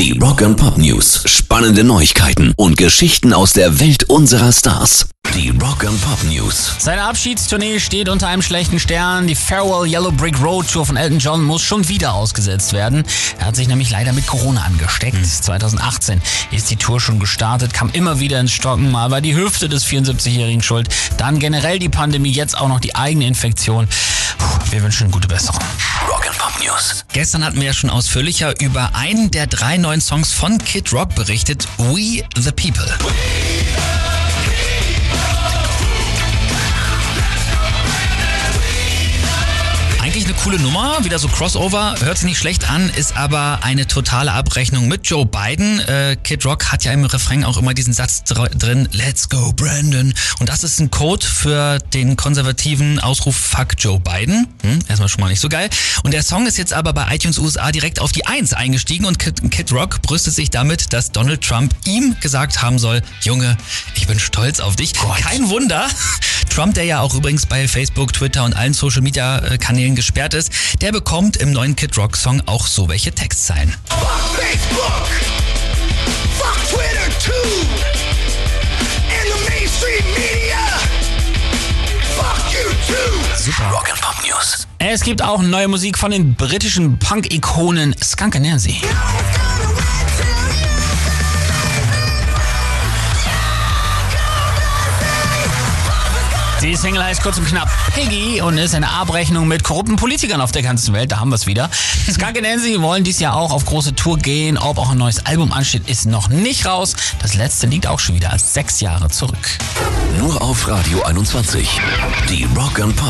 Die Rock and Pop News. Spannende Neuigkeiten und Geschichten aus der Welt unserer Stars. Die Rock and Pop News. Seine Abschiedstournee steht unter einem schlechten Stern. Die Farewell Yellow Brick Road Tour von Elton John muss schon wieder ausgesetzt werden. Er hat sich nämlich leider mit Corona angesteckt. 2018 ist die Tour schon gestartet, kam immer wieder ins Stocken. Mal war die Hüfte des 74-Jährigen schuld, dann generell die Pandemie, jetzt auch noch die eigene Infektion. Wir wünschen gute Besserung. Rock and Pop News. Gestern hatten wir ja schon ausführlicher über einen der drei neuen Songs von Kid Rock berichtet, We the People. Eigentlich eine coole Nummer, wieder so Crossover, hört sich nicht schlecht an, ist aber eine totale Abrechnung mit Joe Biden. Äh, Kid Rock hat ja im Refrain auch immer diesen Satz dr drin, Let's go Brandon. Und das ist ein Code für den konservativen Ausruf Fuck Joe Biden. Hm, erstmal schon mal nicht so geil. Und der Song ist jetzt aber bei iTunes USA direkt auf die 1 eingestiegen und Kid, Kid Rock brüstet sich damit, dass Donald Trump ihm gesagt haben soll, Junge, ich bin stolz auf dich. Kein Wunder. Trump, der ja auch übrigens bei Facebook, Twitter und allen Social Media äh, Kanälen gesperrt ist, der bekommt im neuen Kid Rock Song auch so welche Textzeilen. Fuck Facebook! Fuck Twitter too! And the mainstream media! Fuck you too! Super. Rock and Pop News. Es gibt auch neue Musik von den britischen Punk-Ikonen Skunk Nancy. Die Single heißt kurz und knapp Piggy und ist eine Abrechnung mit korrupten Politikern auf der ganzen Welt. Da haben wir es wieder. Skunk und Nancy wollen dies Jahr auch auf große Tour gehen. Ob auch ein neues Album ansteht, ist noch nicht raus. Das letzte liegt auch schon wieder sechs Jahre zurück. Nur auf Radio 21. Die Rock and Pop